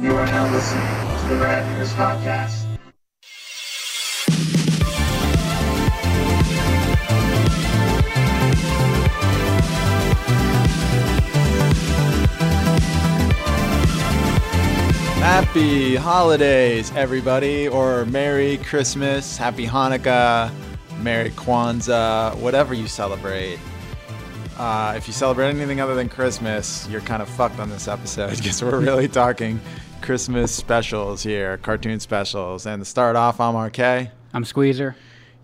You are now listening to the Radness Podcast. Happy holidays, everybody, or Merry Christmas, Happy Hanukkah, Merry Kwanzaa, whatever you celebrate. Uh, if you celebrate anything other than Christmas, you're kind of fucked on this episode because we're really talking Christmas specials here, cartoon specials. And to start off, I'm RK. I'm Squeezer.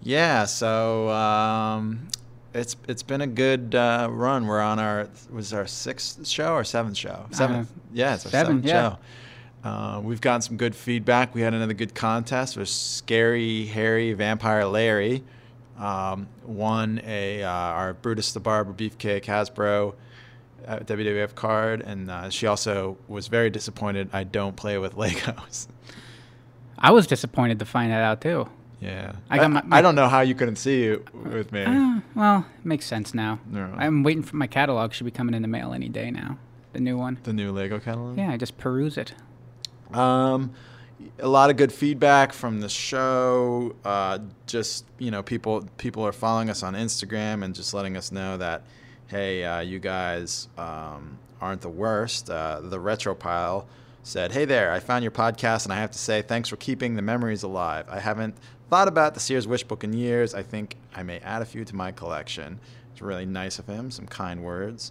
Yeah, so um, it's it's been a good uh, run. We're on our was our sixth show or seventh show? Seventh. yeah, it's our seven, seventh yeah. show. Uh, we've gotten some good feedback. We had another good contest. with Scary Harry Vampire Larry um, won a uh, our Brutus the Barber Beefcake Hasbro uh, WWF card, and uh, she also was very disappointed. I don't play with Legos. I was disappointed to find that out too. Yeah, I got my- my- I don't know how you couldn't see it with me. Uh, well, it makes sense now. No. I'm waiting for my catalog. Should be coming in the mail any day now. The new one. The new Lego catalog. Yeah, I just peruse it. Um, a lot of good feedback from the show. Uh, just you know, people people are following us on Instagram and just letting us know that, hey, uh, you guys um, aren't the worst. Uh, the retro pile said, "Hey there, I found your podcast and I have to say thanks for keeping the memories alive. I haven't thought about the Sears Wish book in years. I think I may add a few to my collection." It's really nice of him. Some kind words.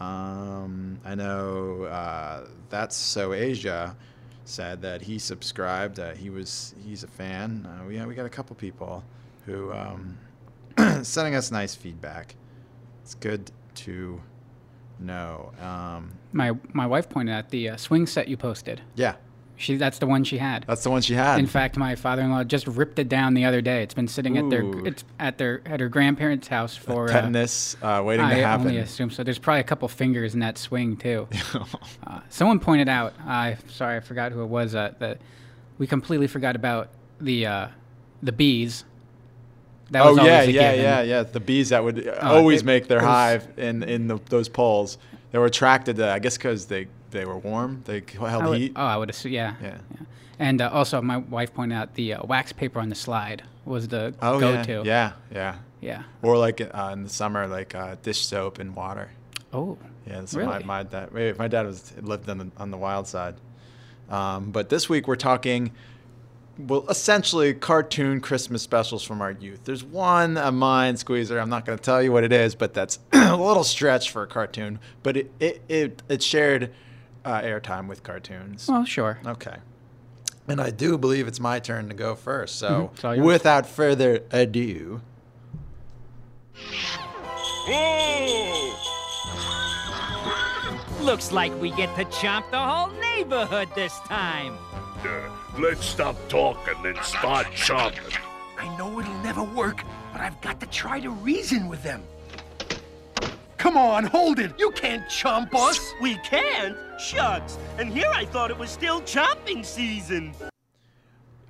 Um, I know uh, that's so Asia said that he subscribed. Uh, he was he's a fan. Uh, we we got a couple people who um, sending us nice feedback. It's good to know. Um, My my wife pointed out the uh, swing set you posted. yeah, She that's the one she had. that's the one she had. In fact, my father-in-law just ripped it down the other day. It's been sitting at their it's at their at her grandparents' house for uh, tetanus uh, waiting I to happen. I only assume so. There's probably a couple fingers in that swing too. Uh, someone pointed out. I sorry, I forgot who it was. Uh, that we completely forgot about the uh, the bees. That oh yeah, yeah, given. yeah, yeah. The bees that would uh, always it- make their was- hive in in the, those poles. They were attracted to. I guess because they they were warm. They held would, heat. oh, I would assume. Yeah. Yeah. And uh, also, my wife pointed out the uh, wax paper on the slide was the oh go-to. yeah, yeah. Yeah. yeah. Or like uh, in the summer, like uh, dish soap and water. Oh. Yeah, so Really? my, my dad. My dad was lived on the on the wild side. Um, but this week we're talking, well, essentially cartoon Christmas specials from our youth. There's one a mine, Squeezer. I'm not going to tell you what it is, but that's a little stretch for a cartoon. But it it it, it shared uh, airtime with cartoons. Well, sure. Okay. And I do believe it's my turn to go first. So, Mhm, it's all yours. without further ado, Looks like we get to chomp the whole neighborhood this time. Uh, let's stop talking and start chomping. I know it'll never work, but I've got to try to reason with them. Come on, hold it! You can't chomp us! We can't? Shucks. And here I thought it was still chomping season.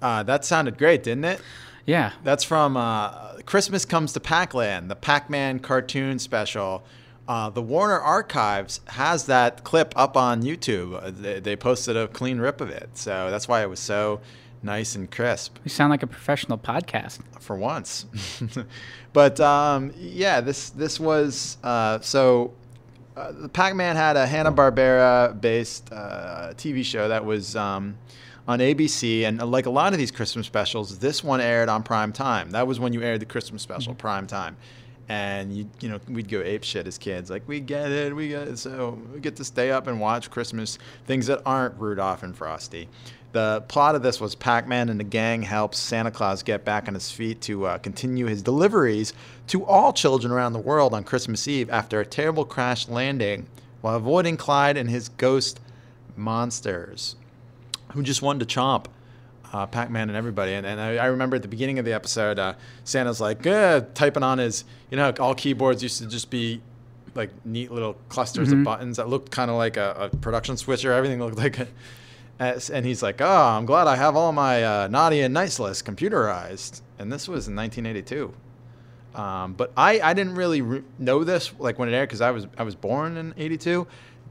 uh, that sounded great, didn't it? Yeah. That's from uh, Christmas Comes to Pac-Land, the Pac-Man cartoon special. Uh, the Warner Archives has that clip up on YouTube. Uh, They, they posted a clean rip of it, so that's why it was so nice and crisp You sound like a professional podcast. for once. but um, yeah, this this was uh, so. Uh, the Pac-Man had a Hanna Barbera based uh, TV show that was um, on ABC, and uh, like a lot of these Christmas specials, this one aired on prime time. That was when you aired the Christmas special, prime time. And you, you know, we'd go ape shit as kids. Like we get it, we get it. So we get to stay up and watch Christmas things that aren't Rudolph and Frosty. The plot of this was Pac-Man and the gang helps Santa Claus get back on his feet to uh, continue his deliveries to all children around the world on Christmas Eve after a terrible crash landing, while avoiding Clyde and his ghost monsters, who just wanted to chomp uh, Pac-Man and everybody. And, and I, I remember at the beginning of the episode, uh, Santa's like uh, typing on his, you know, all keyboards used to just be like neat little clusters of buttons that looked kind of like a, a production switcher. Everything looked like a, and he's like, "Oh, I'm glad I have all my uh, naughty and nice list computerized." And this was in 1982. Um, but I, I didn't really re- know this like when it aired because I was I was born in '82.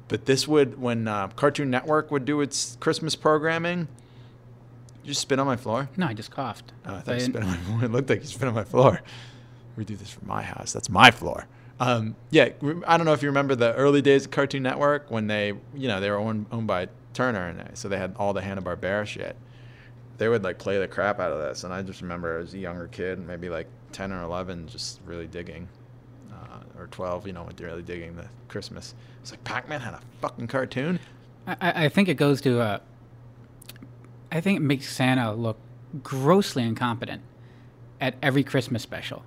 But this would when uh, Cartoon Network would do its Christmas programming. You just spit on my floor. No, I just coughed. Oh, I I thought you spit on my floor. It looked like you spit on my floor. We do this for my house. That's my floor. Um, yeah, I don't know if you remember the early days of Cartoon Network when they, you know, they were owned, owned by Turner, and they, so they had all the Hanna Barbera shit. They would like play the crap out of this, and I just remember as a younger kid, maybe like ten or eleven, just really digging, uh, or twelve, you know, really digging the Christmas. It's like Pac-Man had a fucking cartoon. I, I I think it goes to. Uh, I think it makes Santa look grossly incompetent at every Christmas special,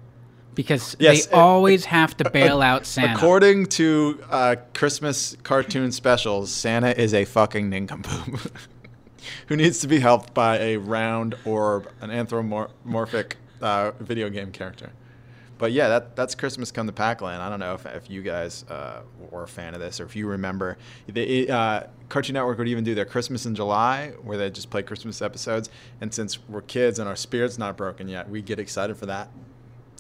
because Yes, they uh, always have to bail out Santa. According to uh, Christmas cartoon specials, Santa is a fucking nincompoop who needs to be helped by a round orb, an anthropomorphic uh, video game character. But yeah, that, that's Christmas Come to Pac-Land. I don't know if, if you guys uh, were a fan of this or if you remember. The, uh, Cartoon Network would even do their Christmas in July where they just play Christmas episodes. And since we're kids and our spirit's not broken yet, we get excited for that.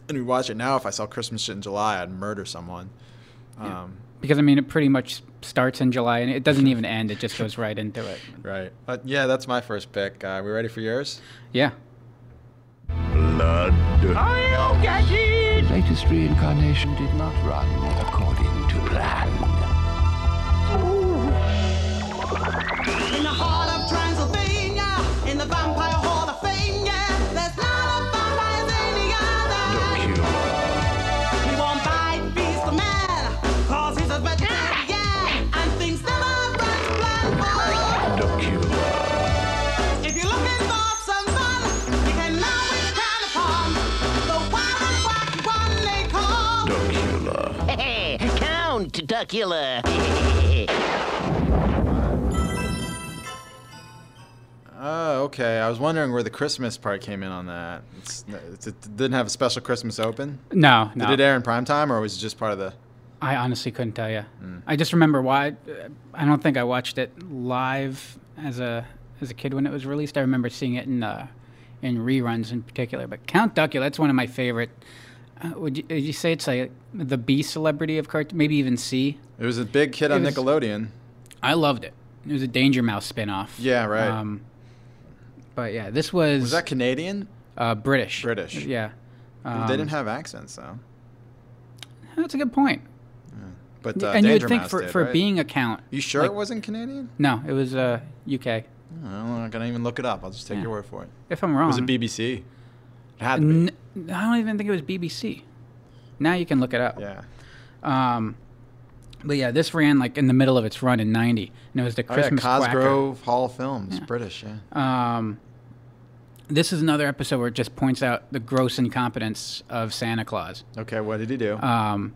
And we watch it now. If I saw Christmas shit in July, I'd murder someone. Um, because I mean, it pretty much starts in July and it doesn't even end; it just goes right into it. Right. But yeah, that's my first pick. Uh, we ready for yours? Yeah. Blood. The latest reincarnation did not run according to plan. Count Duckula. Oh, okay. I was wondering where the Christmas part came in on that. It's, it's, it didn't have a special Christmas open. No, no. Did it air in prime time, or was it just part of the? I honestly couldn't tell you. Mm. I just remember why. I don't think I watched it live as a as a kid when it was released. I remember seeing it in uh, in reruns in particular. But Count Duckula, that's one of my favorite. Uh, would, you, would you say it's like the B celebrity of cartoon? Maybe even C. It was a big hit on was- Nickelodeon. I loved it. It was a Danger Mouse spinoff. Yeah, right. Um, but yeah, this was Was that Canadian? uh, British. British. Yeah. they Um, didn't have accents though. That's a good point. But uh, and you would think Mouse for, did, for right? being a count. You sure like- it wasn't Canadian? No, it was uh, UK. I'm not gonna even look it up. I'll just take Yeah. your word for it. If I'm wrong. Was it BBC? It had to be. N- I don't even think it was BBC. Now you can look it up. Yeah. Um, but yeah, this ran like in the middle of its run in '90, and it was the Oh, yeah, Christmas Quacker. Cosgrove Hall of Films, Yeah. British. Yeah. Um, this is another episode where it just points out the gross incompetence of Santa Claus. Okay, what did he do? Um,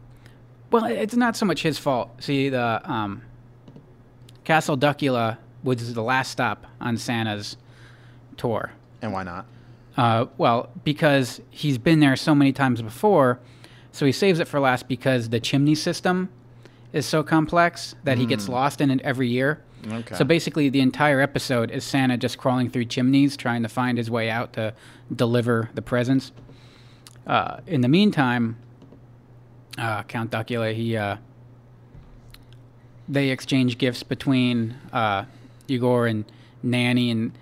well, it's not so much his fault. See, the um, Castle Duckula was the last stop on Santa's tour. and why not? Uh, well, because he's been there so many times before, so he saves it for last because the chimney system is so complex that he gets Mm. lost in it every year. Okay. So basically, the entire episode is Santa just crawling through chimneys, trying to find his way out to deliver the presents. Uh, in the meantime, uh, Count Duckula, he uh, they exchange gifts between uh, Igor and Nanny, and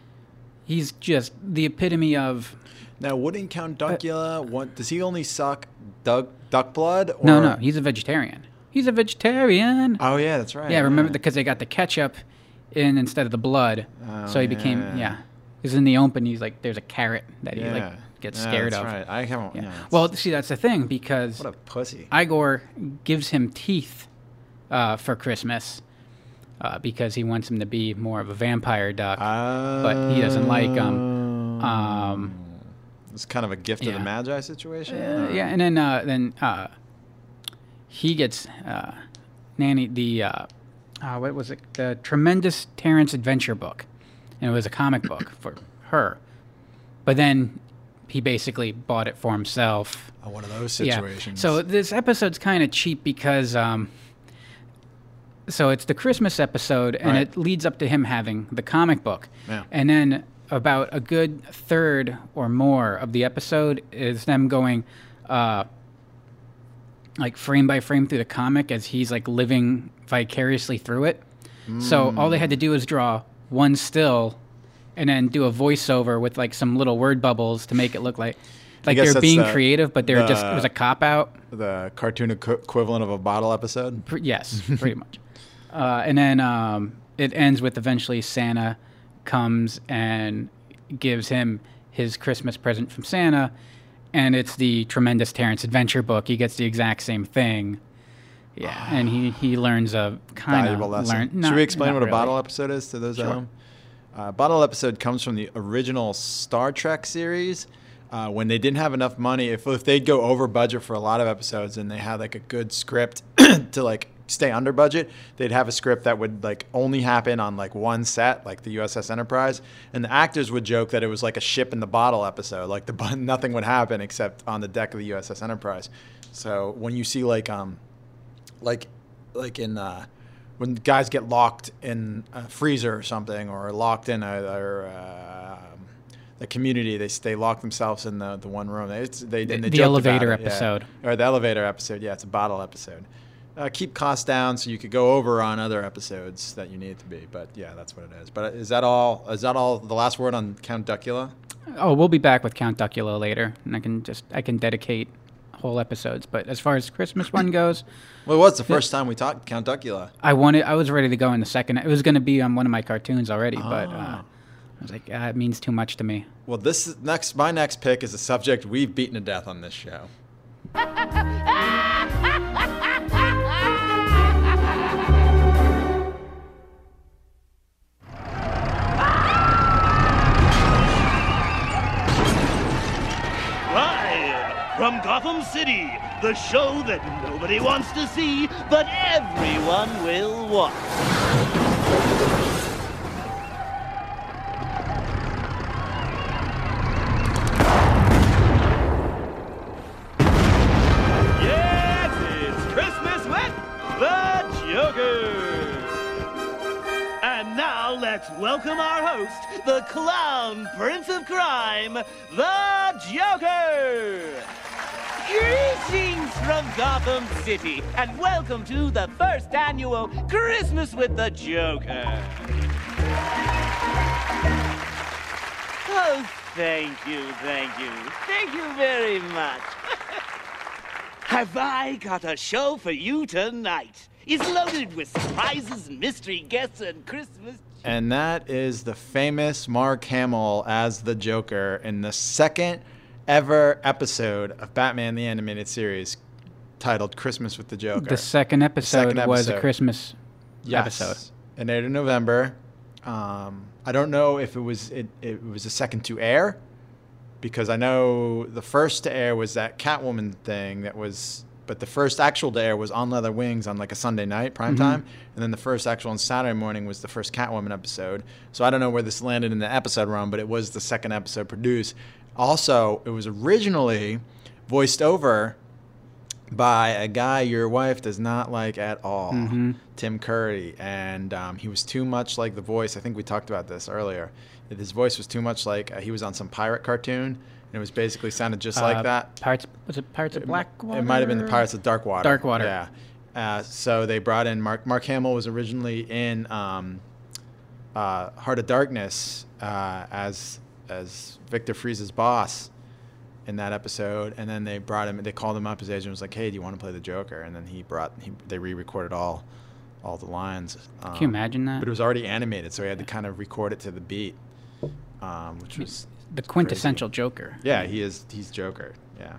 he's just the epitome of Now, wouldn't Count Duckula want? Does he only suck duck duck blood? Or? no, no, he's a vegetarian. He's a vegetarian. Oh yeah, that's right. yeah, remember because they got the ketchup in instead of the blood, so he became yeah. yeah. Because in the open, he's like, there's a carrot that he Yeah. like gets Yeah, scared that's of. right. I haven't. Yeah. Yeah. Well, see, that's the thing because what a pussy. Igor gives him teeth uh, for Christmas uh, because he wants him to be more of a vampire duck, but he doesn't like him. um It's kind of a gift of the Magi situation. uh, yeah, and then uh, then uh, he gets uh, Nanny the uh, uh, what was it the tremendous Terrence adventure book, and it was a comic book for her, but then he basically bought it for himself. Oh, one of those Yeah. situations. So this episode's kind of cheap because um, so it's the Christmas episode, and Right. it leads up to him having the comic book, Yeah. and then about a good third or more of the episode is them going. Uh, like frame by frame through the comic as he's like living vicariously through it. So all they had to do was draw one still, and then do a voiceover with like some little word bubbles to make it look like like they're being the- creative, but they're just it was a cop out. The cartoon equivalent of a bottle episode. Yes, pretty much. Uh, and then um, it ends with eventually Santa comes and gives him his Christmas present from Santa, and it's the tremendous Terrence Adventure book. He gets the exact same thing. Yeah, and he he learns a kind of lesson. learn. Should we explain not what a really. bottle episode is to those at Sure. home? Uh, bottle episode comes from the original Star Trek series. Uh, when they didn't have enough money, if, if they'd go over budget for a lot of episodes and they had like a good script to like stay under budget, they'd have a script that would like only happen on like one set, like the USS Enterprise, and the actors would joke that it was like a ship in the bottle episode, like the nothing would happen except on the deck of the USS Enterprise. So when you see like um, like like in uh, when guys get locked in a freezer or something, or locked in a or, uh, the community, they they lock themselves in the, the one room. It's, they, The- they the elevator it, yeah. episode. or the elevator episode. Yeah, it's a bottle episode. Uh, keep costs down so you could go over on other episodes that you need to be. But yeah, that's what it is. But is that all? Is that all? The last word on Count Duckula? Oh, we'll be back with Count Duckula later, and I can just I can dedicate whole episodes. But as far as Christmas one goes, Well, it was the first time we talked Count Duckula. I wanted I was ready to go in the second. It was going to be on one of my cartoons already, but uh, Ah. I was like, ah, it means too much to me. Well, this is next. My next pick is a subject we've beaten to death on this show. Live from Gotham City, the show that nobody wants to see, but everyone will watch. Let's welcome our host, the clown prince of crime, the Joker. Greetings from Gotham City, and welcome to the first annual Christmas with the Joker. Oh, thank you, thank you, thank you very much. Have I got a show for you tonight? It's loaded with surprises and mystery guests and Christmas. And that is the famous Mark Hamill as the Joker in the second ever episode of Batman the Animated Series titled Christmas with the Joker. The second episode second was a. Christmas Yes. episode. It aired in November. Um, I don't know if it was it, it was the second to air because I know the first to air was that Catwoman thing that was but the first actual to air was on Leather Wings on like a Sunday night prime Mhm. time and then the first actual on Saturday morning was the first Catwoman episode. So I don't know where this landed in the episode run, but it was the second episode produced. Also, it was originally voiced over by a guy your wife does not like at all, Mhm. Tim Curry, and um, he was too much like the voice. I think we talked about this earlier. His voice was too much like uh, he was on some pirate cartoon, it was basically sounded just Uh, like that. Pirates was it Pirates of Blackwater? It might have been the Pirates of Darkwater. Darkwater. Yeah. Uh, so they brought in Mark. Mark Hamill was originally in um, uh, Heart of Darkness uh, as as Victor Fries's boss in that episode, and then they brought him. They called him up. His agent was like, "Hey, do you want to play the Joker?" And then he brought. He, they re-recorded all all the lines. Um, Can you imagine that? But it was already animated, so he had to kind of record it to the beat, um, which was the quintessential Joker. yeah, he is. He's Joker. Yeah,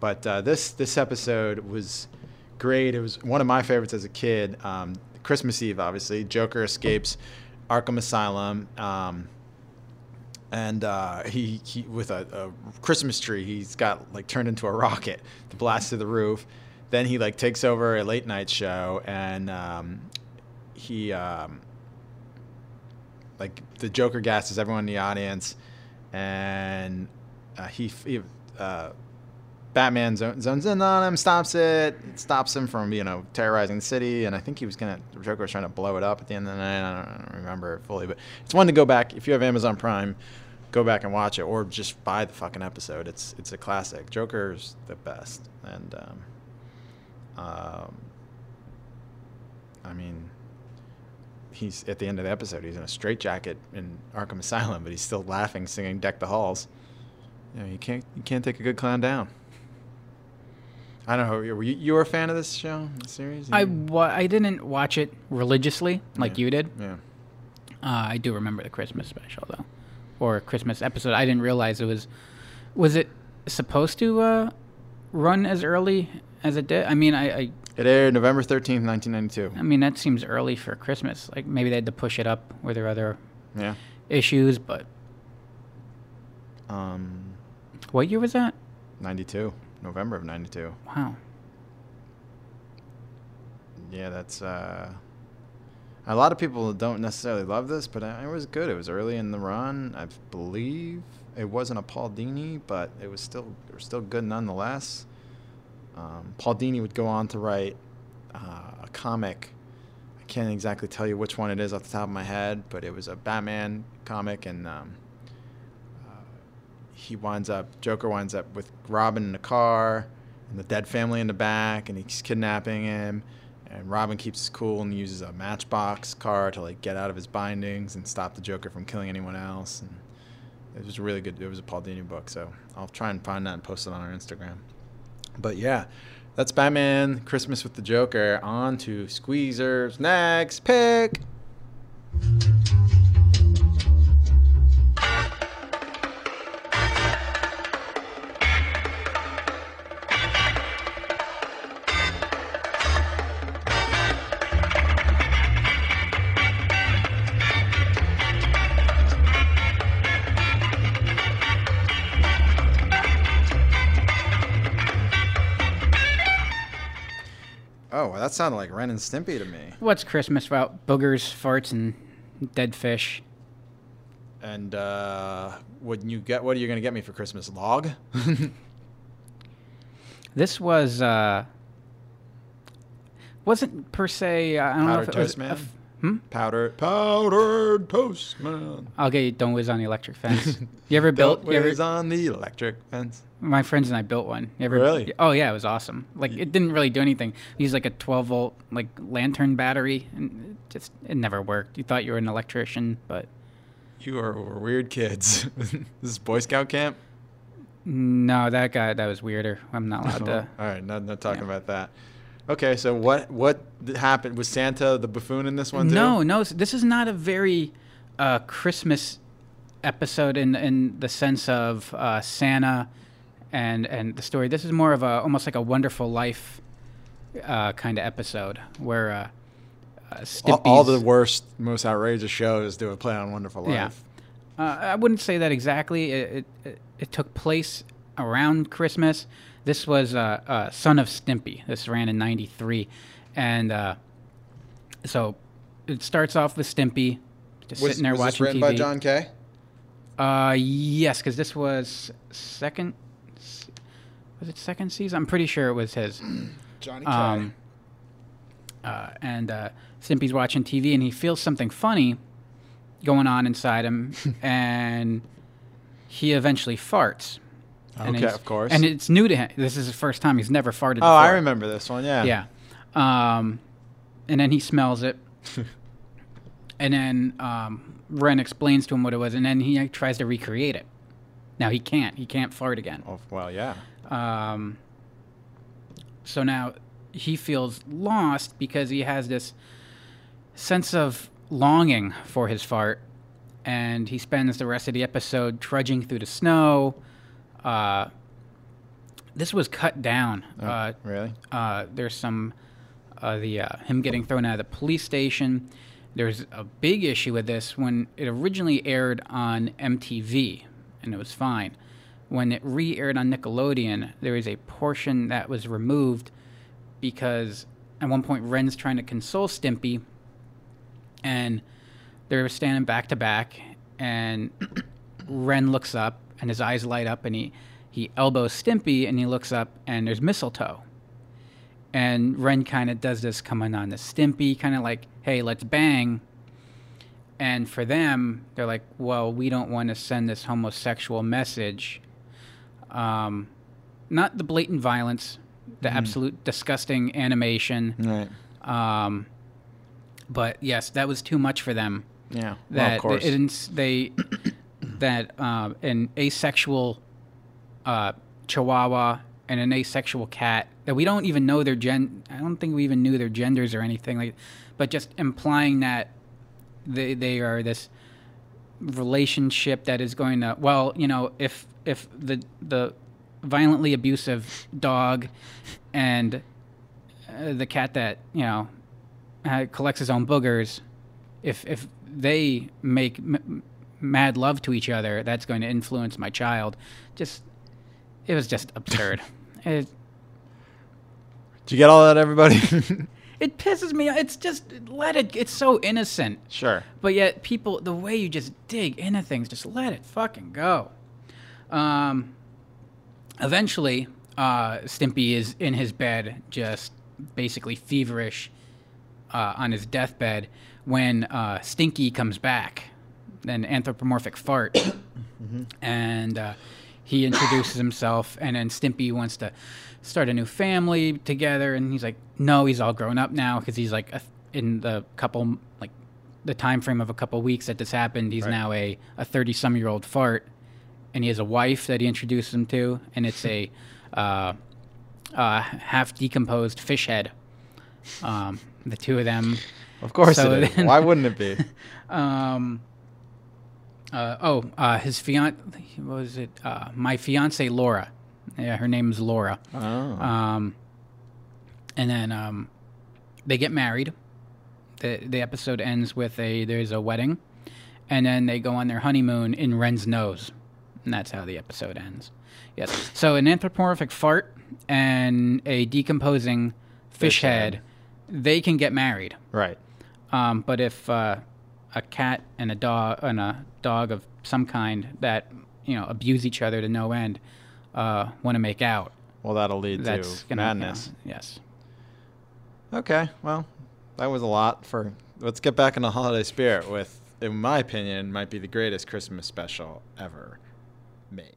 but uh, this this episode was great. It was one of my favorites as a kid. Um, Christmas Eve, obviously, Joker escapes Arkham Asylum, um, and uh, he he with a, a Christmas tree. He's got like turned into a rocket to blast through the roof. Then he like takes over a late night show, and um, he um, like the Joker gasses everyone in the audience, and uh, he, he uh, Batman zone, zones in on him, stops it, stops him from you know terrorizing the city, and I think he was gonna Joker was trying to blow it up at the end of the night. I don't, I don't remember it fully, but it's one to go back if you have Amazon Prime. Go back and watch it, or just buy the fucking episode. It's it's a classic. Joker's the best, and um, Um, I mean, he's at the end of the episode. He's in a straitjacket in Arkham Asylum, but he's still laughing, singing "Deck the Halls." You know, you can't you can't take a good clown down. I don't know. Were you, you were a fan of this show, this series? I, wa- I didn't watch it religiously like Yeah. you did. yeah. Uh, I do remember the Christmas special though, or Christmas episode. I didn't realize it was. Was it supposed to uh, run as early as it did? I mean, I, I It aired November thirteenth, nineteen ninety two. I mean that seems early for Christmas. Like maybe they had to push it up where there other Yeah. issues. But Um, what year was that? ninety two, November of ninety two. Wow. Yeah, that's. Uh, a lot of people don't necessarily love this, but it was good. It was early in the run, I believe. It wasn't a Paul Dini, but it was still it was still good nonetheless. Um, Paul Dini would go on to write uh, a comic. I can't exactly tell you which one it is off the top of my head, but it was a Batman comic, and um, uh, he winds up Joker winds up with Robin in a car, and the dead family in the back, and he's kidnapping him. And Robin keeps his cool and uses a Matchbox car to like get out of his bindings and stop the Joker from killing anyone else. And it was really good. It was a Paul Dini book, so I'll try and find that and post it on our Instagram. But yeah, that's Batman Christmas with the Joker. On to Squeezer's next pick. That sounded like Ren and Stimpy to me. What's Christmas without boogers, farts, and dead fish? And uh, would you get? What are you going to get me for Christmas? Log? This was uh, wasn't per se. Uh, I don't know if it was. man. Hmm? Powdered powdered toast man. I'll get you. Don't whiz on the electric fence. You ever built? Don't You ever, whiz on the electric fence. my friends and I built one. You ever, Really? Oh yeah, it was awesome. Like it didn't really do anything. We used like a 12 volt like lantern battery, and it just it never worked. You thought you were an electrician, but You are were weird kids. this is Boy Scout camp. no, that guy that was weirder. I'm not allowed to. All right, not, not talking about that. Okay, so what what happened? Was Santa the buffoon in this one too? No, no, this is not a very uh, Christmas episode in in the sense of uh, Santa and and the story. This is more of a almost like a Wonderful Life uh, kind of episode where uh, uh, All, all the worst, most outrageous shows do a play on Wonderful Life. Yeah. Uh, I wouldn't say that exactly. It, it, it, it took place around Christmas. This was uh, uh, Son of Stimpy. This ran in '93, and uh, so it starts off with Stimpy just Was, sitting there was this watching written TV. by John K? Uh, yes, because this was second. Was it second season? I'm pretty sure it was his. Johnny K. Um, uh, and uh, Stimpy's watching TV and he feels something funny going on inside him, and he eventually farts. And Okay, of course. And it's new to him. This is his first time. He's never farted. oh, before. I remember this one. Yeah. Yeah. Um, and then he smells it. and then um, Ren explains to him what it was, and then he like, tries to recreate it. Now he can't. He can't fart again. Oh, well, yeah. Um, so now he feels lost because he has this sense of longing for his fart, and he spends the rest of the episode trudging through the snow. Uh, this was cut down. uh, really? Uh, there's some uh, the uh, him getting thrown out of the police station. There's a big issue with this when it originally aired on MTV, and it was fine. When it re-aired on Nickelodeon, there is a portion that was removed because at one point Ren's trying to console Stimpy, and they're standing back to back, and Ren looks up and his eyes light up, and he he elbows Stimpy, and he looks up, and there's mistletoe. And Ren kind of does this coming on to Stimpy, kind of like, hey, let's bang. And for them, they're like, well, we don't want to send this homosexual message. Um, not the blatant violence, the absolute disgusting animation. Right. Um, but yes, that was too much for them. Yeah. Well, That of course. They, they that um, an asexual uh, Chihuahua and an asexual cat that we don't even know their gen. I don't think we even knew their genders or anything like, but just implying that they they are this relationship that is going to well you know if if the the violently abusive dog and uh, the cat that you know uh, collects his own boogers if if they make m- mad love to each other that's going to influence my child just it was just absurd it, Did you get all that, everybody? it pisses me off it's just let it it's so innocent sure. But yet, people, the way you just dig into things, just let it fucking go. Um, eventually, uh, Stimpy is in his bed, just basically feverish uh, on his deathbed when uh, Stinky comes back, an anthropomorphic fart, and uh, he introduces himself, and then Stimpy wants to start a new family together, and he's like, no, he's all grown up now because he's like a, in the couple like the time frame of a couple weeks that this happened, he's Right. now a a thirty some year old fart, and he has a wife that he introduces him to, and it's a uh, uh, half decomposed fish head. Um, the two of them. Of course So it is. then- Why wouldn't it be? um, uh, oh, uh, his fiance, what was it? Uh, my fiance Laura. Yeah, her name is Laura. Oh. Um, and then um, they get married. The the episode ends with a there's a wedding, and then they go on their honeymoon in Ren's nose, and that's how the episode ends. Yes. So an anthropomorphic fart and a decomposing fish, Fish head. head, they can get married. Right. Um, but if uh, a cat and a dog and a dog of some kind that you know abuse each other to no end uh, want to make out, Well, that'll lead that's to gonna you know, madness. yes. Okay, well, that was a lot for. Let's get back in the holiday spirit with, in my opinion, might be the greatest Christmas special ever made.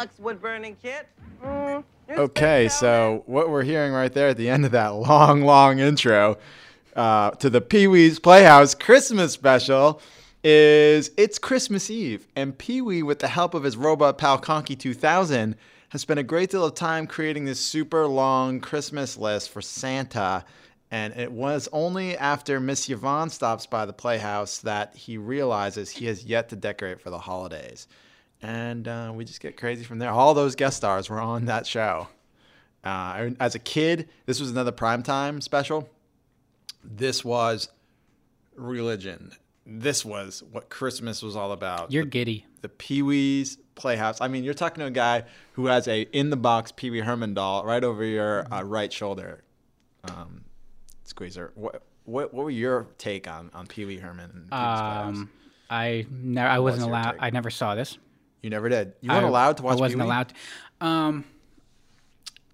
Deluxe wood burning kit. Mm, Okay, so what we're hearing right there at the end of that long, long intro uh, to the Pee Wee's Playhouse Christmas special is it's Christmas Eve, and Pee Wee, with the help of his robot pal Conky 2000, has spent a great deal of time creating this super long Christmas list for Santa. And it was only after Miss Yvonne stops by the playhouse that he realizes he has yet to decorate for the holidays. And uh, we just get crazy from there. All those guest stars were on that show. Uh, as a kid, this was another primetime special. This was religion. This was what Christmas was all about. You're giddy. the Pee Wee's Playhouse. I mean, you're talking to a guy who has a in the box Pee Wee Herman doll right over your uh, right shoulder. Um, Squeezer, what, what what were your take on on Pee Wee Herman? And Pee Wee's Playhouse? Um, I never. I wasn't allowed. I never saw this. You never did. You weren't I- allowed to watch. I wasn't Pee-wee? allowed. To. Um,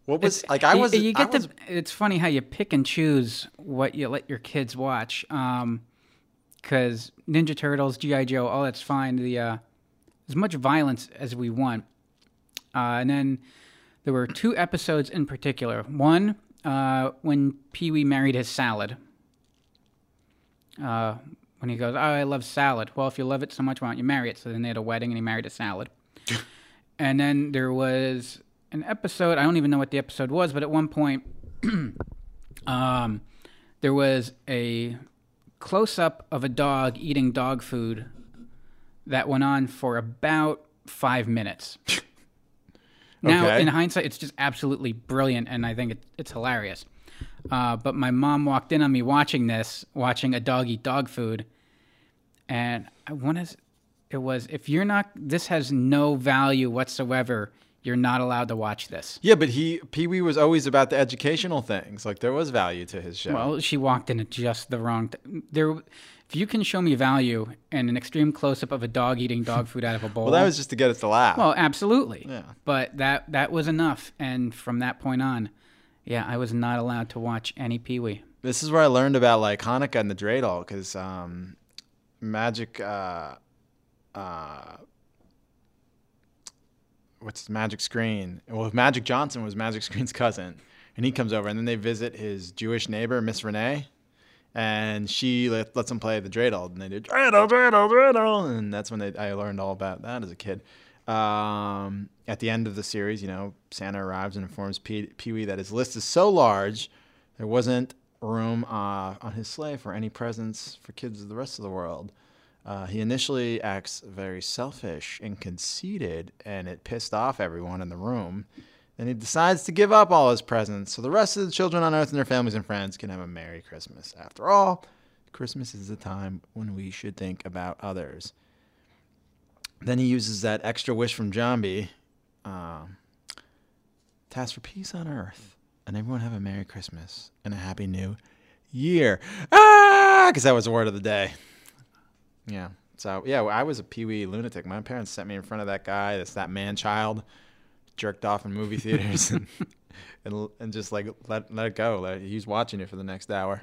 What was like? I you- was. You I get was to. It's funny how you pick and choose what you let your kids watch. Um, because Ninja Turtles, GI Joe, all that's fine. The uh, as much violence as we want. Uh, and then there were two episodes in particular. One uh, when Pee Wee married his salad. Uh, when he goes, "Oh, I love salad." Well, if you love it so much, why don't you marry it? So then they had a wedding, and he married a salad. and then there was an episode. I don't even know what the episode was, but at one point, um, there was a close up of a dog eating dog food that went on for about five minutes. now, Okay. in hindsight, it's just absolutely brilliant, and I think it, it's hilarious. Uh, but my mom walked in on me watching this, watching a dog eat dog food, and I want to. It was if you're not. This has no value whatsoever. You're not allowed to watch this. Yeah, but he Pee Wee was always about the educational things. Like there was value to his show. Well, she walked in at just the wrong. T- there, if you can show me value and an extreme close up of a dog eating dog food out of a bowl. well, that was just to get us to laugh. Well, absolutely. Yeah. But that that was enough, and from that point on, yeah, I was not allowed to watch any Pee Wee. this is where I learned about like Hanukkah and the dreidel because um, Magic, uh, uh, what's Magic Screen? Well, Magic Johnson was Magic Screen's cousin, and he comes over, and then they visit his Jewish neighbor, Miss Renee, and she let, lets them play the dreidel, and they do dreidel, dreidel, dreidel, and that's when they, I learned all about that as a kid. Um, at the end of the series, you know, Santa arrives and informs Pee Wee that his list is so large there wasn't room uh, on his sleigh for any presents for kids of the rest of the world. Uh, he initially acts very selfish and conceited, and it pissed off everyone in the room. Then he decides to give up all his presents so the rest of the children on Earth and their families and friends can have a Merry Christmas. After all, Christmas is the time when we should think about others. Then he uses that extra wish from Jambi um, to ask for peace on Earth and everyone have a Merry Christmas and a Happy New Year. Ah, because that was the word of the day. Yeah. So yeah, I was a Pee Wee lunatic. My parents sent me in front of that guy. That's that man child, jerked off in movie theaters, and, and and just like let let it go. Let, he's watching it for the next hour.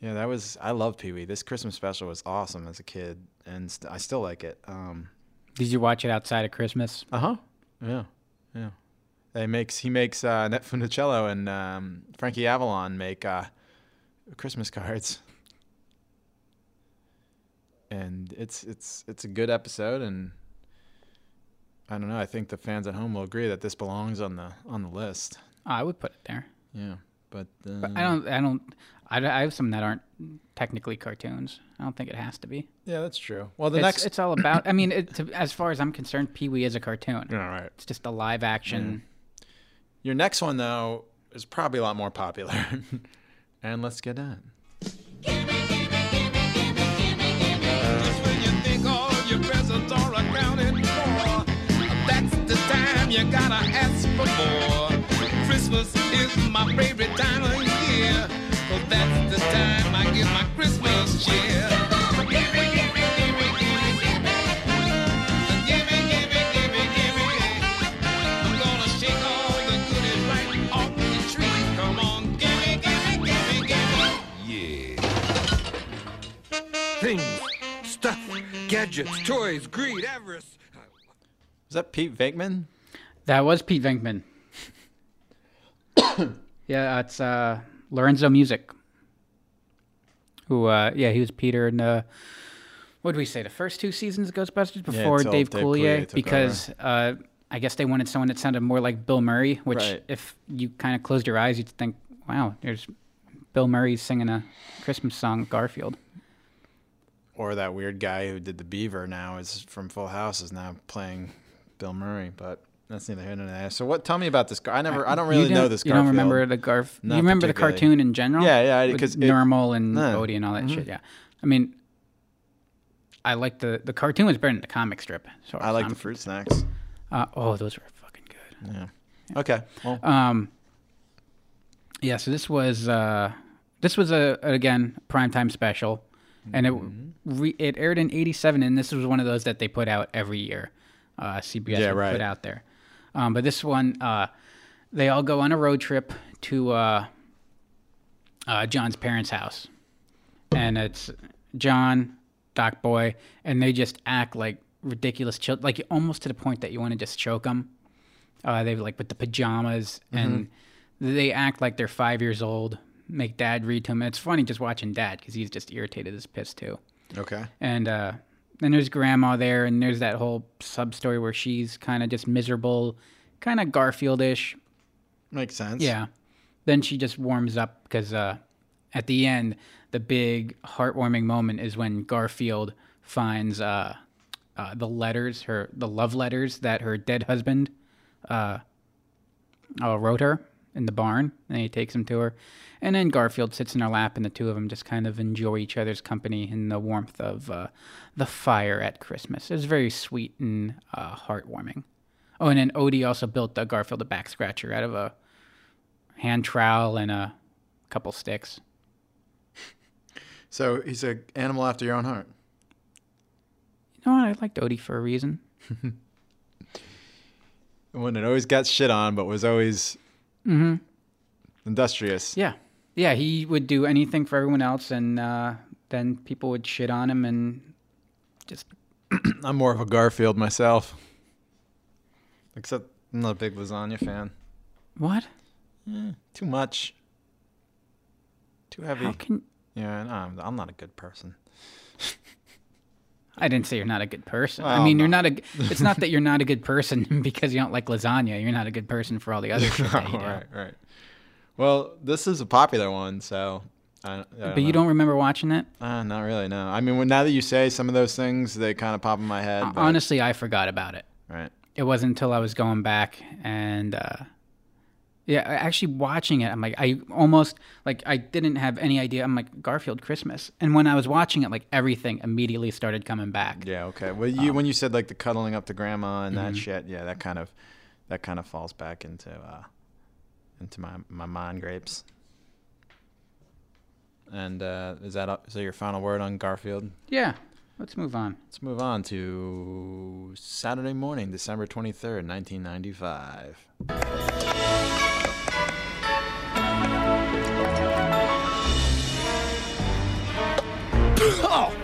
Yeah, that was. I love Pee Wee. This Christmas special was awesome as a kid, and st- I still like it. Um, Did you watch it outside of Christmas? uh huh. Yeah. Yeah. They makes he makes uh, Annette Funicello and um, Frankie Avalon make uh, Christmas cards, and it's it's it's a good episode, and I don't know. I think the fans at home will agree that this belongs on the on the list. I would put it there. Yeah, but, uh, But I don't. I don't. I, I have some that aren't technically cartoons. I don't think it has to be. Yeah, that's true. Well, the it's, next it's all about. I mean, it, to, as far as I'm concerned, Pee Wee is a cartoon. All right. It's just a live action. Mm-hmm. Your next one though is probably a lot more popular, and let's get in. when you think all your presents are accounted for. That's the time you gotta ask for more. Christmas is my favorite time gadgets, toys, greed, avarice. Is that Pete Venkman? That was Pete Venkman. yeah, it's uh, Lorenzo Music. Who? Uh, yeah, he was Peter in uh, what did we say? The first two seasons of Ghostbusters before until Dave, Dave Coulier, Coulier because uh, I guess they wanted someone that sounded more like Bill Murray. Which, Right. if you kind of closed your eyes, you'd think, wow, there's Bill Murray singing a Christmas song, Garfield. Or that weird guy who did the Beaver now is from Full House is now playing Bill Murray, but that's neither here nor there. So what? Tell me about this. I never. I don't really know this. You don't remember the Garf? Not you remember the cartoon in general? Yeah, yeah, Because Nermal and No. Odie and all that Mhm. shit. Yeah, I mean, I like the the cartoon was better than the comic strip. So I like the fruit snacks. Uh, oh, those were fucking good. Yeah. Okay. Well, Um. Yeah. So this was uh, this was a again primetime special, and it Mm-hmm. re- it aired in '87, and this was one of those that they put out every year. Uh, CBS Yeah, right. put out there. Um, but this one, uh, they all go on a road trip to uh, uh, John's parents' house, and it's John, Doc Boy, and they just act like ridiculous children, like almost to the point that you want to just choke them. Uh, they like with the pajamas, and they act like they're five years old. Make Dad read to them. It's funny just watching Dad because he's just irritated as piss too. okay. And then there's Grandma there, and there's that whole sub story where she's kind of just miserable, kind of Garfieldish. Makes sense. Yeah. Then she just warms up because uh, at the end, the big heartwarming moment is when Garfield finds uh, uh, the letters, her the love letters that her dead husband uh, uh, wrote her in the barn, and he takes them to her. And then Garfield sits in her lap, and the two of them just kind of enjoy each other's company in the warmth of uh, the fire at Christmas. It's very sweet and uh, heartwarming. Oh, and then Odie also built uh, Garfield a back scratcher out of a hand trowel and a couple sticks. So he's an animal after your own heart. You know what? I liked Odie for a reason. One that always got shit on, but was always Mhm. industrious. Yeah. Yeah, he would do anything for everyone else, and uh, then people would shit on him and just. I'm more of a Garfield myself. Except I'm not a big lasagna fan. What? Too much. Too heavy. How can. Yeah, no, I'm, I'm not a good person. I didn't say you're not a good person. I Well, mean, you're not a. It's not that you're not a good person because you don't like lasagna. You're not a good person for all the other shit that you do. right, right. Well, this is a popular one, so. I, I don't But you know. don't remember watching it? Uh, not really, no. I mean, when, now that you say some of those things, they kind of pop in my head. but- Honestly, I forgot about it. Right. It wasn't until I was going back and uh, yeah, actually watching it, I'm like, I almost like I didn't have any idea. I'm like Garfield Christmas, and when I was watching it, like everything immediately started coming back. Yeah. Okay. Well, you when you said like the cuddling up to grandma and that Mhm. shit, yeah, that kind of that kind of falls back into uh into my my mind grapes. And uh, is that is that your final word on Garfield? Yeah. Let's move on. Let's move on to Saturday morning, December twenty third, nineteen ninety five. Oh,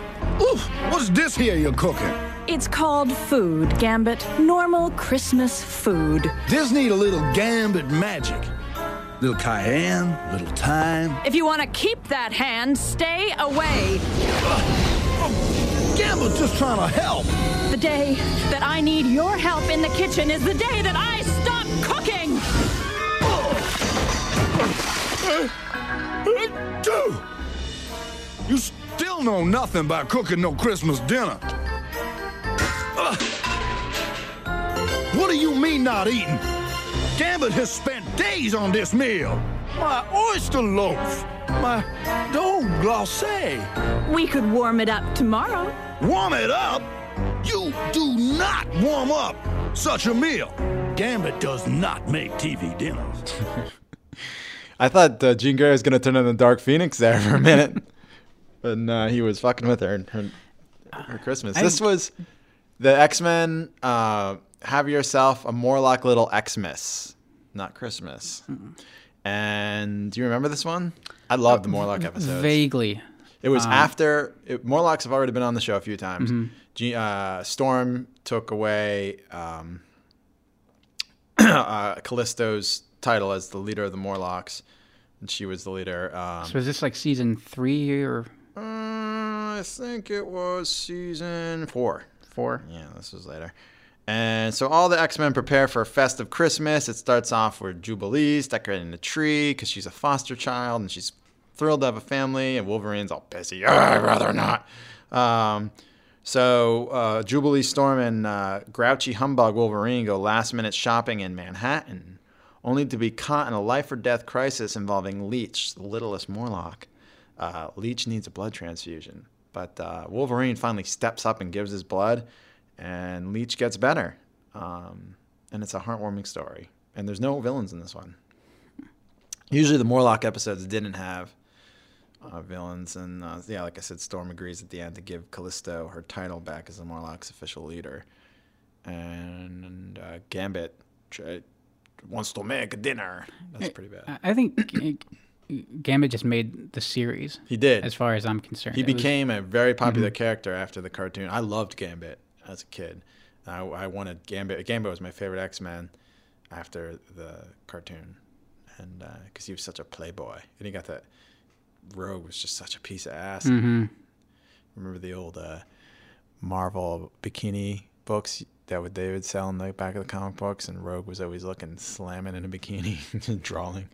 oof, what's this here you're cooking? It's called food, Gambit. Normal Christmas food. This need a little gambit magic. Little cayenne, little thyme. If you want to keep that hand, stay away. Gambit's just trying to help. The day that I need your help in the kitchen is the day that I stop cooking. Uh, Dude, you still know nothing about cooking no Christmas dinner. Uh, what do you mean not eating? Gambit has spent days on this meal. My oyster loaf, my dough glacé. We could warm it up tomorrow. Warm it up? You do not warm up such a meal. Gambit does not make TV dinners. I thought uh, Jean Grey was gonna turn into Dark Phoenix there for a minute, but uh, he was fucking with her and her, her Christmas. I- this was the X Men. Uh, have yourself a Morlock little Xmas, not Christmas. And do you remember this one? I love the Morlock episodes. Vaguely. It was Um, after it, Morlocks have already been on the show a few times. Mhm. G, uh, Storm took away um, uh, Callisto's title as the leader of the Morlocks, and she was the leader. Um, So is this like season three or uh, I think it was season four. four? Yeah, this was later. And so all the X Men prepare for a festive Christmas. It starts off with Jubilee's decorating the tree because she's a foster child and she's thrilled to have a family, and Wolverine's all pissy. "Ah, I'd rather not. Um, so uh, Jubilee Storm and uh, grouchy humbug Wolverine go last minute shopping in Manhattan, only to be caught in a life or death crisis involving Leech, the littlest Morlock. Uh, Leech needs a blood transfusion, but uh, Wolverine finally steps up and gives his blood, and Leech gets better. Um, and it's a heartwarming story. And there's no villains in this one. Usually the Morlock episodes didn't have uh, villains, and uh, yeah, like I said, Storm agrees at the end to give Callisto her title back as the Morlock's official leader, and uh, Gambit try, wants to make a dinner. That's pretty bad. I- think Gambit just made the series. He did. as far as I'm concerned. He It was- became a very popular Mhm. character after the cartoon. I loved Gambit as a kid. I, I wanted Gambit. Gambit was my favorite X Men after the cartoon, and because he was such a playboy, and he got that. Rogue was just such a piece of ass. Mhm. Remember the old uh, Marvel bikini books that would they would sell in the back of the comic books, and Rogue was always looking slamming in a bikini, drawing.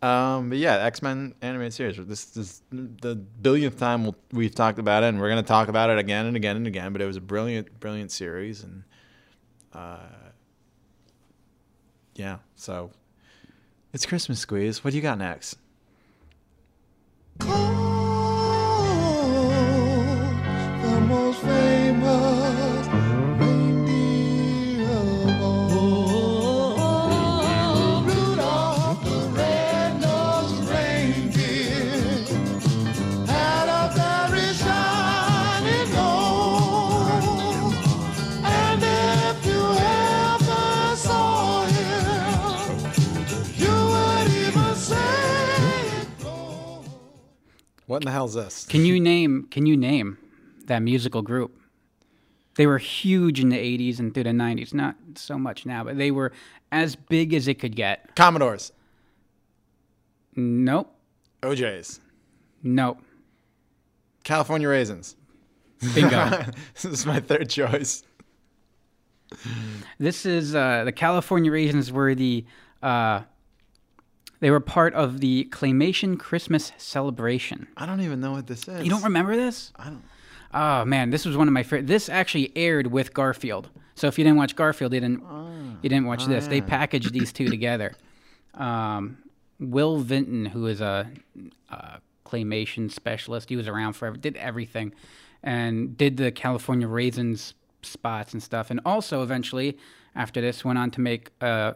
Um, but yeah, X Men animated series. This is the billionth time we'll, we've talked about it, and we're going to talk about it again and again and again. But it was a brilliant, brilliant series, and uh, yeah. So it's Christmas squeeze. What do you got next? The What in the hell's this? Can you name? Can you name that musical group? They were huge in the '80s and through the '90s. Not so much now, but they were as big as it could get. Commodores. Nope. OJ's. Nope. California raisins. Bingo. this is my third choice. This is uh, the California Raisins were the uh, they were part of the Claymation Christmas celebration. I don't even know what this is. You don't remember this? I don't. Oh man, this was one of my favorite. This actually aired with Garfield. So if you didn't watch Garfield, you didn't you didn't watch oh, this. They packaged these two together. Um, Will Vinton, who is a, a claymation specialist, he was around forever, did everything, and did the California Raisins spots and stuff, and also eventually after this went on to make uh,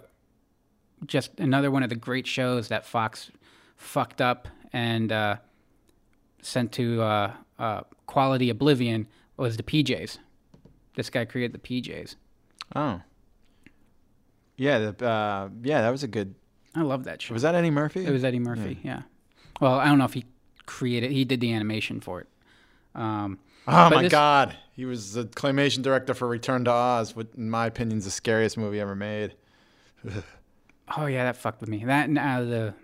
just another one of the great shows that Fox fucked up and uh, sent to uh, uh, quality oblivion was the PJs. This guy created the PJs. Oh. Yeah, the, uh, yeah, that was a good. I love that show. Was that Eddie Murphy? It was Eddie Murphy. Yeah. Well, I don't know if he created. He did the animation for it. Um, Oh my this- God, he was the claymation director for Return to Oz, which, in my opinion is the scariest movie ever made. Oh yeah, that fucked with me. That and uh, the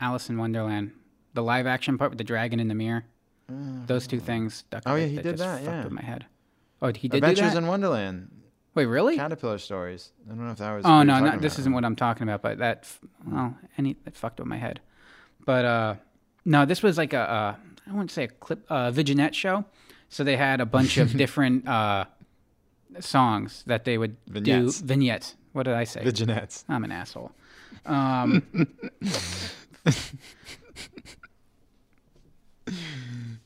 Alice in Wonderland, the live action part with the dragon in the mirror. Those two things. Stuck Oh, yeah, he did that, fucked yeah. with my head. Oh, he did Adventures do that? in Wonderland. Wait, really? Caterpillar stories. I don't know if that was. Oh no, not, this about. isn't what I'm talking about. But that, well, any that fucked with my head. But uh, no, this was like a, a I wouldn't say a clip, uh, Vignette show. So they had a bunch of different uh, songs that they would Vignettes. do vignettes. What did I say? Vignettes. I'm an asshole. Um,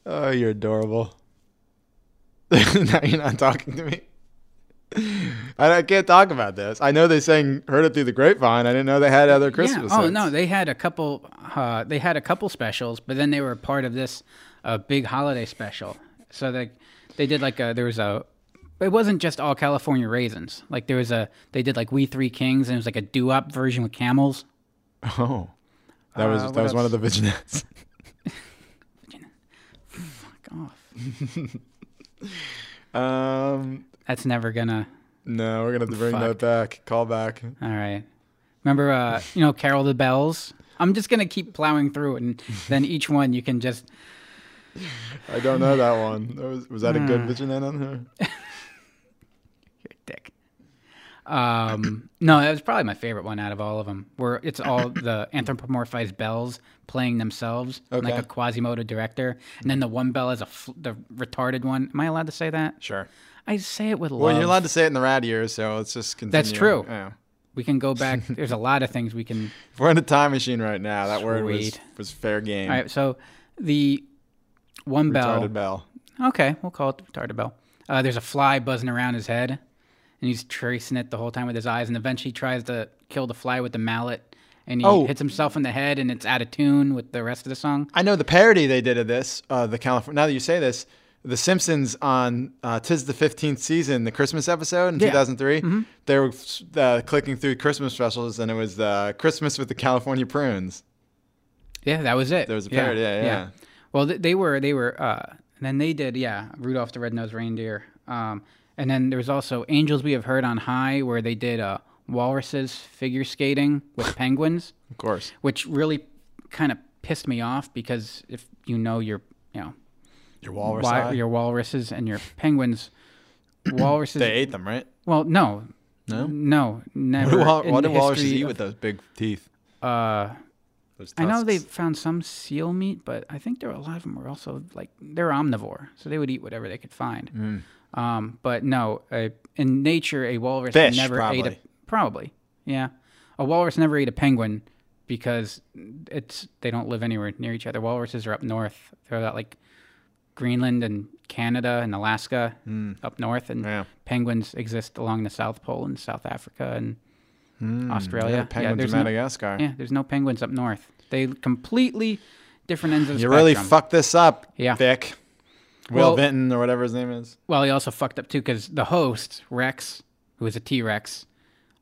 Oh, you're adorable. now you're not talking to me. I, I can't talk about this. I know they sang "Heard It Through the Grapevine." I didn't know they had other Christmas. Yeah. Oh hits. no, they had a couple. Uh, they had a couple specials, but then they were part of this uh, big holiday special. So they they did like a there was a. It wasn't just all California raisins. Like there was a they did like We Three Kings and it was like a doo wop version with camels. Oh, that was Uh, that what was one of the else? vignettes. Fuck off. um, That's never gonna. no, we're gonna have to bring Fuck. that back. Call back. All right. Remember, uh, you know, Carol the Bells. I'm just gonna keep plowing through it, and then each one you can just. I don't know that one. Was was that a good Hmm. vignette on her? Um, no, that was probably my favorite one out of all of them. Where it's all the anthropomorphized bells playing themselves, like Okay. a Quasimodo director, and then the one bell is a fl- the retarded one. Am I allowed to say that? Sure. I say it with love. Well, you're allowed to say it in the rad years, so let's just continue. That's true. Yeah. We can go back. There's a lot of things we can. If we're in a time machine right now, that word was, Sweet. was fair game. All right, so the one bell. Retarded bell. Okay, we'll call it the retarded bell. Uh, there's a fly buzzing around his head, and he's tracing it the whole time with his eyes, and eventually tries to kill the fly with the mallet, and he Oh. hits himself in the head, and it's out of tune with the rest of the song. I know the parody they did of this. Uh, the California. Now that you say this, The Simpsons on uh, "Tis the Fifteenth Season," the Christmas episode in Yeah. 2003. Mhm. They were uh, clicking through Christmas specials, and it was uh, Christmas with the California Prunes. Yeah, that was it. There was a parody. Yeah, yeah. Well, th- they were they were. Uh, and then they did yeah, Rudolph the Red-Nosed Reindeer. Um, and then there was also Angels We Have Heard on High, where they did uh, walruses figure skating with penguins. Of course. Which really kind of pissed me off because if you know your you know Your walrus eye? your walruses and your penguins, walruses They ate them, right? Well, no, No? no, never. What do, wal- what do walruses eat of- with those big teeth? Uh, Those I know they found some seal meat, but I think there were a lot of them were also like they're omnivore, so they would eat whatever they could find. Mm. Um, but no, a, in nature, a walrus Fish, never ate a probably. probably, yeah, a walrus never ate a penguin because it's they don't live anywhere near each other. Walruses are up north; they're at like Greenland and Canada and Alaska Mm. up north, and Yeah. penguins exist along the South Pole in South Africa and Mm, Australia. yeah, penguins in there's no- Madagascar. yeah, there's no penguins up north. They completely different ends of the You really fucked this up, Yeah. Vic. Will Well- Vinton or whatever his name is. Well, he also fucked up too because the host Rex, who is a T Rex,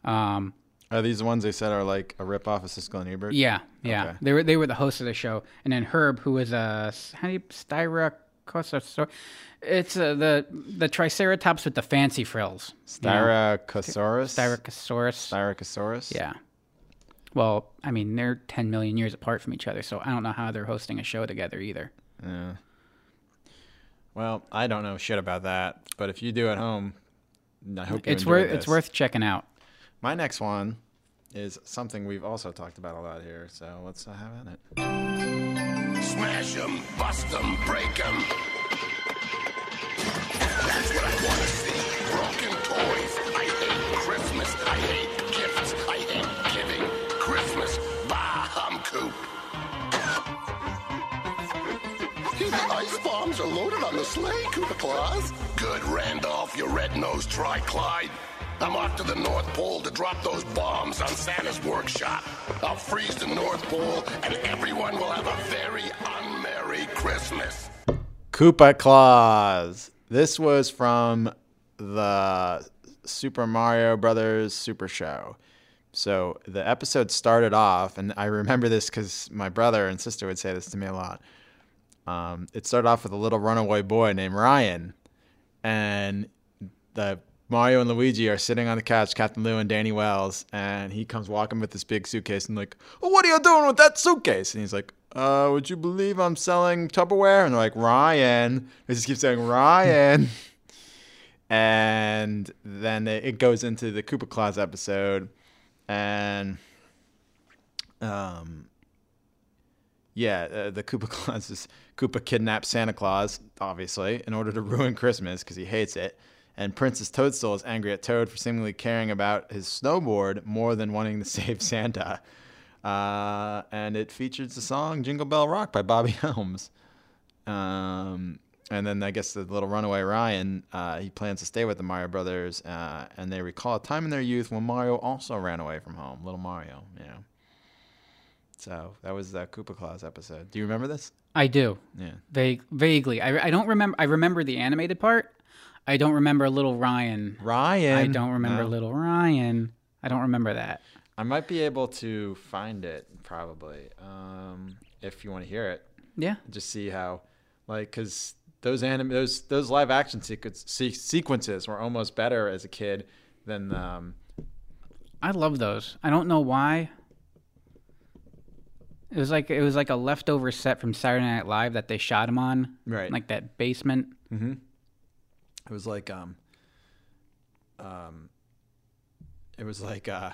um, Are these the ones they said are like a rip off of Siskel and Ebert? yeah, yeah, Okay. they were they were the host of the show, and then Herb, who was a how do you styracosaurus? It's uh, the the Triceratops with the fancy frills. Styracosaurus? Styracosaurus. Styracosaurus? Yeah. Well, I mean, they're 10 million years apart from each other, so I don't know how they're hosting a show together either. Yeah. Well, I don't know shit about that, but if you do at home, I hope you It's enjoyed worth it's worth checking out. My next one is something we've also talked about a lot here, so let's uh, have at it. Smash 'em, bust 'em, break 'em. That's what I want to see. Broken toys. I hate Christmas. I hate ice bombs are loaded on the sleigh, Koopa Claus. Good, Randolph, you red-nosed tri-Clyde. I'm off to the North Pole to drop those bombs on Santa's workshop. I'll freeze the North Pole, and everyone will have a very unmerry Christmas. Koopa Claus. This was from the Super Mario Brothers Super Show. So the episode started off, and I remember this because my brother and sister would say this to me a lot. Um, it started off with a little runaway boy named Ryan, and the Mario and Luigi are sitting on the couch, Captain Lou and Danny Wells, and he comes walking with this big suitcase and like, oh, what are you doing with that suitcase? And he's like, uh, would you believe I'm selling Tupperware? And they're like, Ryan. They just keep saying Ryan. and then it it goes into the Koopa Claus episode, and um, yeah, uh, the Koopa Claus is Koopa kidnaps Santa Claus, obviously, in order to ruin Christmas because he hates it. And Princess Toadstool is angry at Toad for seemingly caring about his snowboard more than wanting to save Santa. Uh, and it features the song Jingle Bell Rock by Bobby Helms. Um, and then I guess the little runaway Ryan, uh, he plans to stay with the Mario brothers, uh, and they recall a time in their youth when Mario also ran away from home. Little Mario, yeah. So that was the Koopa Claus episode. Do you remember this? I do. Yeah. Vague, vaguely. I, I don't remember. I remember the animated part. I don't remember Little Ryan. Ryan. I don't remember No. Little Ryan. I don't remember that. I might be able to find it probably um, if you want to hear it. Yeah. Just see how, like, because those anim- those those live action sequence- se- sequences were almost better as a kid than um, I love those. I don't know why. It was like it was like a leftover set from Saturday Night Live that they shot him on, Right. Like that basement. Mm-hmm. It was like um, um, It was like uh,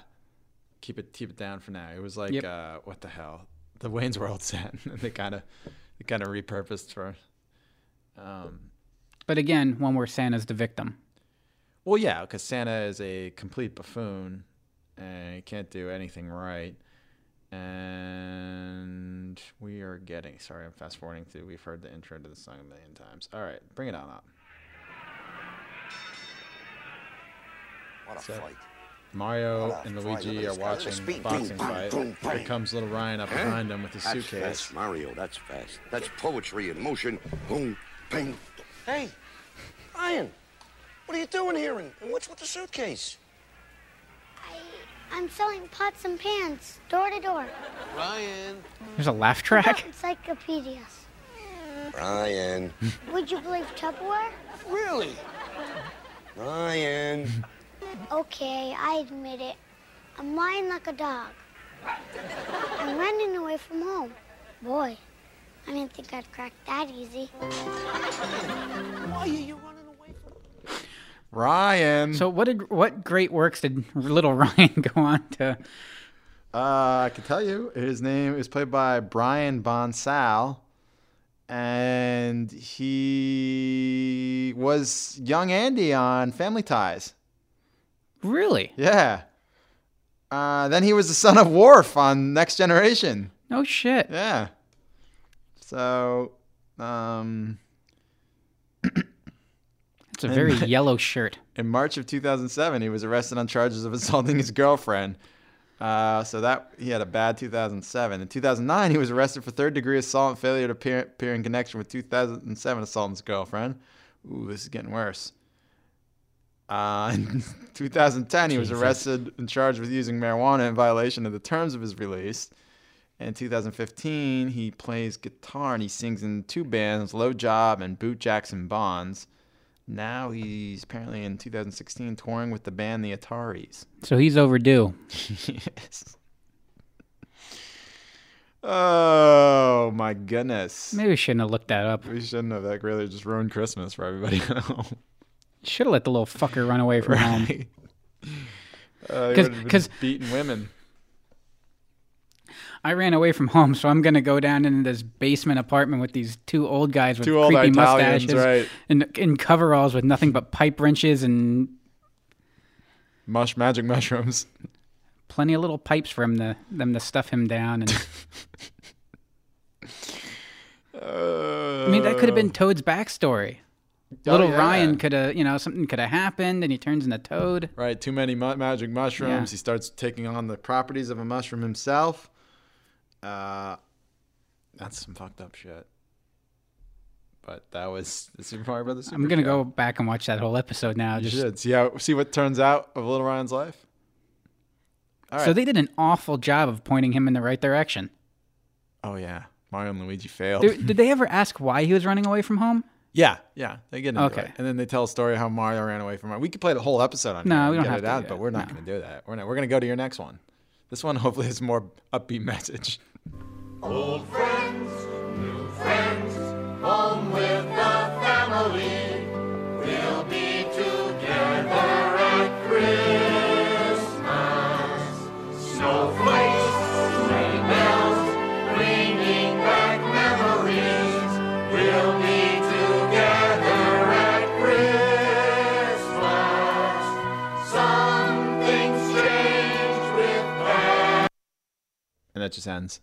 keep it keep it down for now. It was like Yep. uh, what the hell? The Wayne's World set. and they kind of they kind of repurposed for. Um, But again, one where Santa's the victim. well, yeah, because Santa is a complete buffoon and he can't do anything right. And we are getting. Sorry, I'm fast forwarding through. We've heard the intro to the song a million times. All right, bring it on up. What a So- fight. Mario a and. Luigi are this guy. Watching the a boxing Boom, fight. boom, boom, Here comes little Ryan up behind them with his That's suitcase. fast, Mario. That's fast. That's poetry in motion. Boom, bang. Hey, Ryan, what are you doing here? And, and what's with the suitcase? I'm selling pots and pans, door to door. Ryan. There's a laugh track. Encyclopedias. Ryan. Would you believe Tupperware? Really? Ryan. Okay, I admit it. I'm lying like a dog. I'm running away from home. Boy, I didn't think I'd crack that easy. Why are you running away from Ryan. So what did what great works did little Ryan go on to? Uh, I can tell you, his name is played by Brian Bonsall, and he was young Andy on Family Ties. Really? Yeah. Uh, then he was the son of Worf on Next Generation. No shit. Yeah. So, um, It's a very yellow shirt. In March of 2007, he was arrested on charges of assaulting his girlfriend. Uh, so that he had a bad 2007. In 2009, he was arrested for third degree assault and failure to appear, appear in connection with 2007 assault on his girlfriend. Ooh, this is getting worse. Uh, in 2010, he was arrested and charged with using marijuana in violation of the terms of his release. In 2015, he plays guitar and he sings in two bands, Low Job and Boot Jackson Bonds. Now he's apparently in 2016 touring with the band The Ataris. So he's overdue. yes. Oh my goodness. Maybe we shouldn't have looked that up. We shouldn't have. That really just ruined Christmas for everybody at home. Should have let the little fucker run away from home. Because Uh, he 'Cause- would've been 'cause- beating women. I ran away from home, so I'm gonna go down into this basement apartment with these two old guys with Two creepy Italians, mustaches right. and in coveralls with nothing but pipe wrenches and Mush magic mushrooms. plenty of little pipes for him to them to stuff him down. And I mean, that could have been uh. Toad's backstory. Oh, Little yeah. Ryan could have, you know, something could have happened, and he turns into Toad. Right, too many mu- magic mushrooms. Yeah. He starts taking on the properties of a mushroom himself. Uh, that's some fucked up shit. But that was the Super Mario Brothers. Super I'm gonna Show. go back and watch that whole episode now. You Just should see how see what turns out of Little Ryan's life. All right. so they did an awful job of pointing him in the right direction. oh yeah, Mario and Luigi failed. Did, did they ever ask why he was running away from home? Yeah, yeah, they get into Okay. it, and then they tell a story how Mario ran away from. Mario. We could play the whole episode on No, we don't get have it to out, do but we're not No. going to do that. We're not. We're going to go to your next one. This one hopefully is more upbeat message. Old friends, new friends, home with the family. We'll be together at Christmas. Snowflakes, sleigh bells, bringing back memories. We'll be together at Christmas. With that. and that just ends.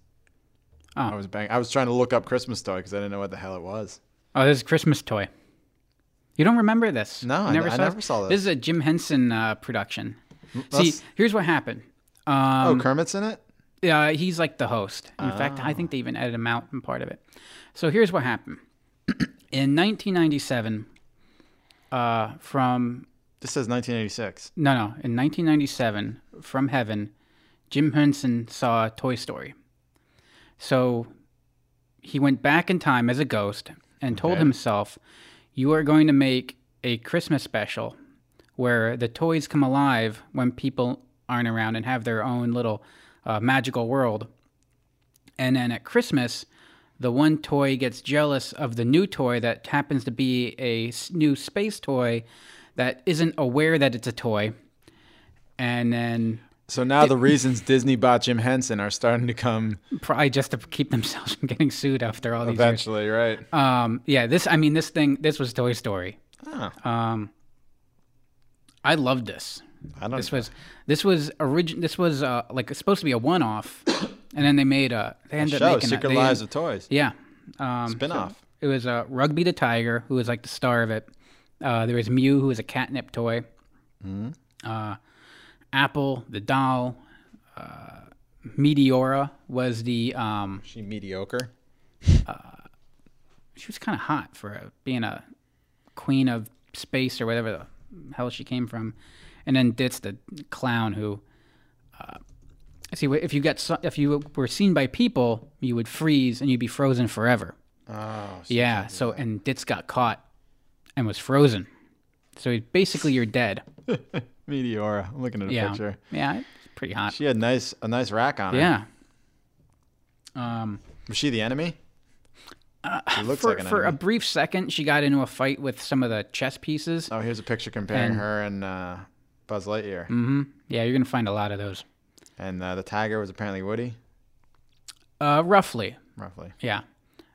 Oh. I was bang. I was trying to look up Christmas toy because I didn't know what the hell it was. Oh, this is Christmas toy. You don't remember this? No, You I- I saw never saw This this. is a Jim Henson uh, production. See, here's what happened. oh, Um, Kermit's in it. Yeah, he's like the host. In fact, I think they even edited him out in part of it. So here's what happened. in 1997, uh, from This says 1986. no, no, in 1997, from heaven, Jim Henson saw Toy Story. So he went back in time as a ghost and told Okay. himself, "You are going to make a Christmas special where the toys come alive when people aren't around and have their own little uh, magical world." And then at Christmas, the one toy gets jealous of the new toy that happens to be a new space toy that isn't aware that it's a toy. and then So now the reasons Disney bought Jim Henson are starting to come probably just to keep themselves from getting sued after all these years. eventually, right? Um, yeah, this. I mean, this thing. This was Toy Story. Oh. Um, I loved this. I don't This was this was origin. This was uh, like it's supposed to be a one-off, and then they made a. They ended show, up making Secret a, they- Lives of Toys. Yeah, um, Spin-off. it was uh, Rugby the Tiger, who was like the star of it. Uh, there was Mew, who was a catnip toy. Mhm. Uh, Apple, the doll. Uh, Meteora was the. Um, she mediocre. she was kind of hot for uh being a queen of space or whatever the hell she came from, and then Ditz the clown who. Uh, see, if you got if you were seen by people, you would freeze and you'd be frozen forever. Oh, yeah. So and Ditz got caught and was frozen. So basically you're dead. Meteora. I'm looking at a yeah. picture. Yeah, it's pretty hot. She had nice a nice rack on her. Yeah. Um, Was she the enemy? she looks for like an for a brief second, she got into a fight with some of the chess pieces. Oh, here's a picture comparing And- her and uh, Buzz Lightyear. hmm Yeah, you're gonna find a lot of those. And uh, the tiger was apparently Woody. Uh, roughly. Roughly. Yeah.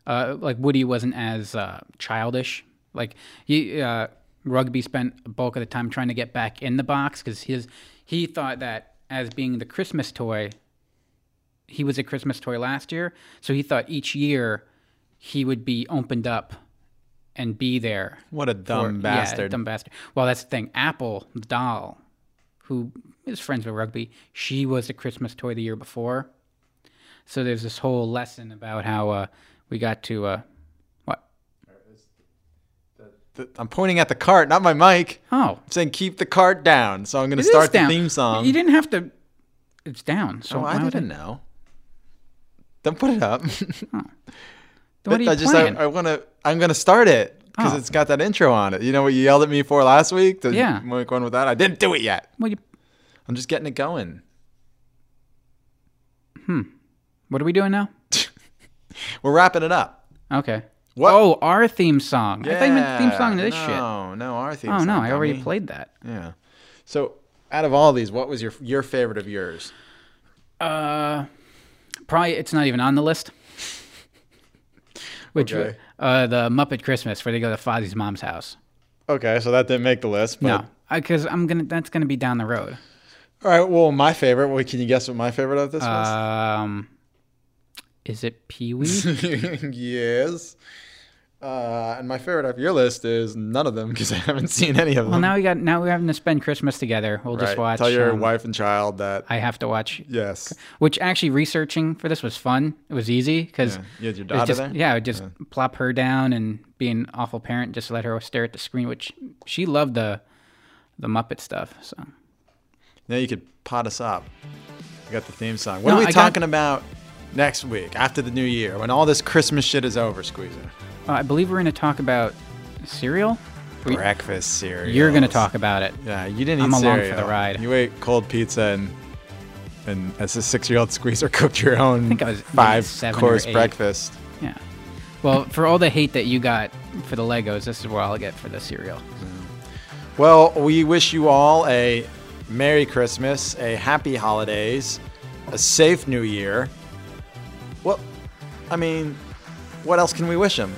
Uh, like Woody wasn't as uh, childish. Like he, uh, Rugby spent a bulk of the time trying to get back in the box because his he thought that as being the Christmas toy, he was a Christmas toy last year, so he thought each year he would be opened up and be there. What a dumb Yeah, bastard. dumb bastard. Well, that's the thing. Apple, the doll, who is friends with Rugby, she was a Christmas toy the year before. So there's this whole lesson about how uh, we got to uh? I'm pointing at the cart, not my mic. Oh. I'm saying keep the cart down. So I'm going to start the theme song. You didn't have to. It's down. So oh, I didn't know. Don't put it up. Then what are you I just I, playing? I want to. I'm going to start it because Oh. it's got that intro on it. You know what you yelled at me for last week? To Yeah. Make one with that. I didn't do it yet. What you? I'm just getting it going. Hmm. What are we doing now? We're wrapping it up. Okay. What? Oh, our theme song. I thought you meant theme song to this no, shit. No, no, our theme song. Oh song. no, I already dummy. played that. Yeah. So, out of all these, what was your your favorite of yours? Uh, probably it's not even on the list. Which Okay. uh, the Muppet Christmas, where they go to Fozzie's mom's house. Okay, so that didn't make the list. But, No, because I'm gonna. That's gonna be down the road. All right. Well, my favorite. Well, can you guess what my favorite of this was? Um, is it Pee Wee? yes. Uh, and my favorite off your list is none of them because I haven't seen any of them. well, now we got. Now we're having to spend Christmas together. We'll just watch. Tell your um, wife and child that. I have to watch. Yes. Which actually researching for this was fun. It was easy because Yeah. You had your daughter just, there? Yeah, I would just plop her down and be an awful parent. Just let her stare at the screen, which she loved the the Muppet stuff. So Now you could pot us up. We got the theme song. What No, are we I got- talking about next week after the new year when all this Christmas shit is over, Squeezer? uh, I believe we're going to talk about cereal. Breakfast cereal. You're going to talk about it. Yeah, you didn't eat I'm along for the ride. You ate cold pizza and and as a six-year-old squeezer cooked your own I think I was five course breakfast. Yeah. Well, for all the hate that you got for the Legos, this is what I'll get for the cereal. Well, we wish you all a Merry Christmas, a Happy Holidays, a safe New Year. I mean, what else can we wish him?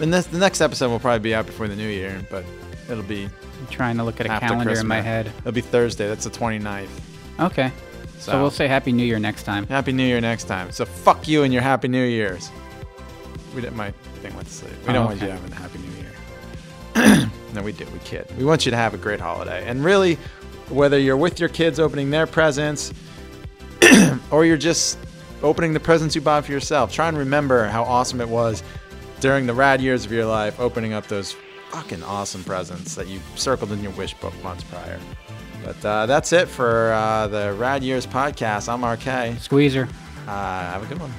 And this, the next episode will probably be out before the New Year, but it'll be I'm trying to look at a calendar in my head. It'll be Thursday. That's the 29th. Okay. So, So- we'll say Happy New Year next time. Happy New Year next time. So fuck you and your Happy New Years. We didn't. My thing went to sleep. We Oh, don't want you having a Happy New Year. no, we do. We kid. We want you to have a great holiday. And really, whether you're with your kids opening their presents, or you're just opening the presents you bought for yourself, try and remember how awesome it was during the rad years of your life, opening up those fucking awesome presents that you circled in your wish book months prior. But uh, that's it for uh, the Rad Years podcast. I'm RK. Squeezer. Uh, have a good one.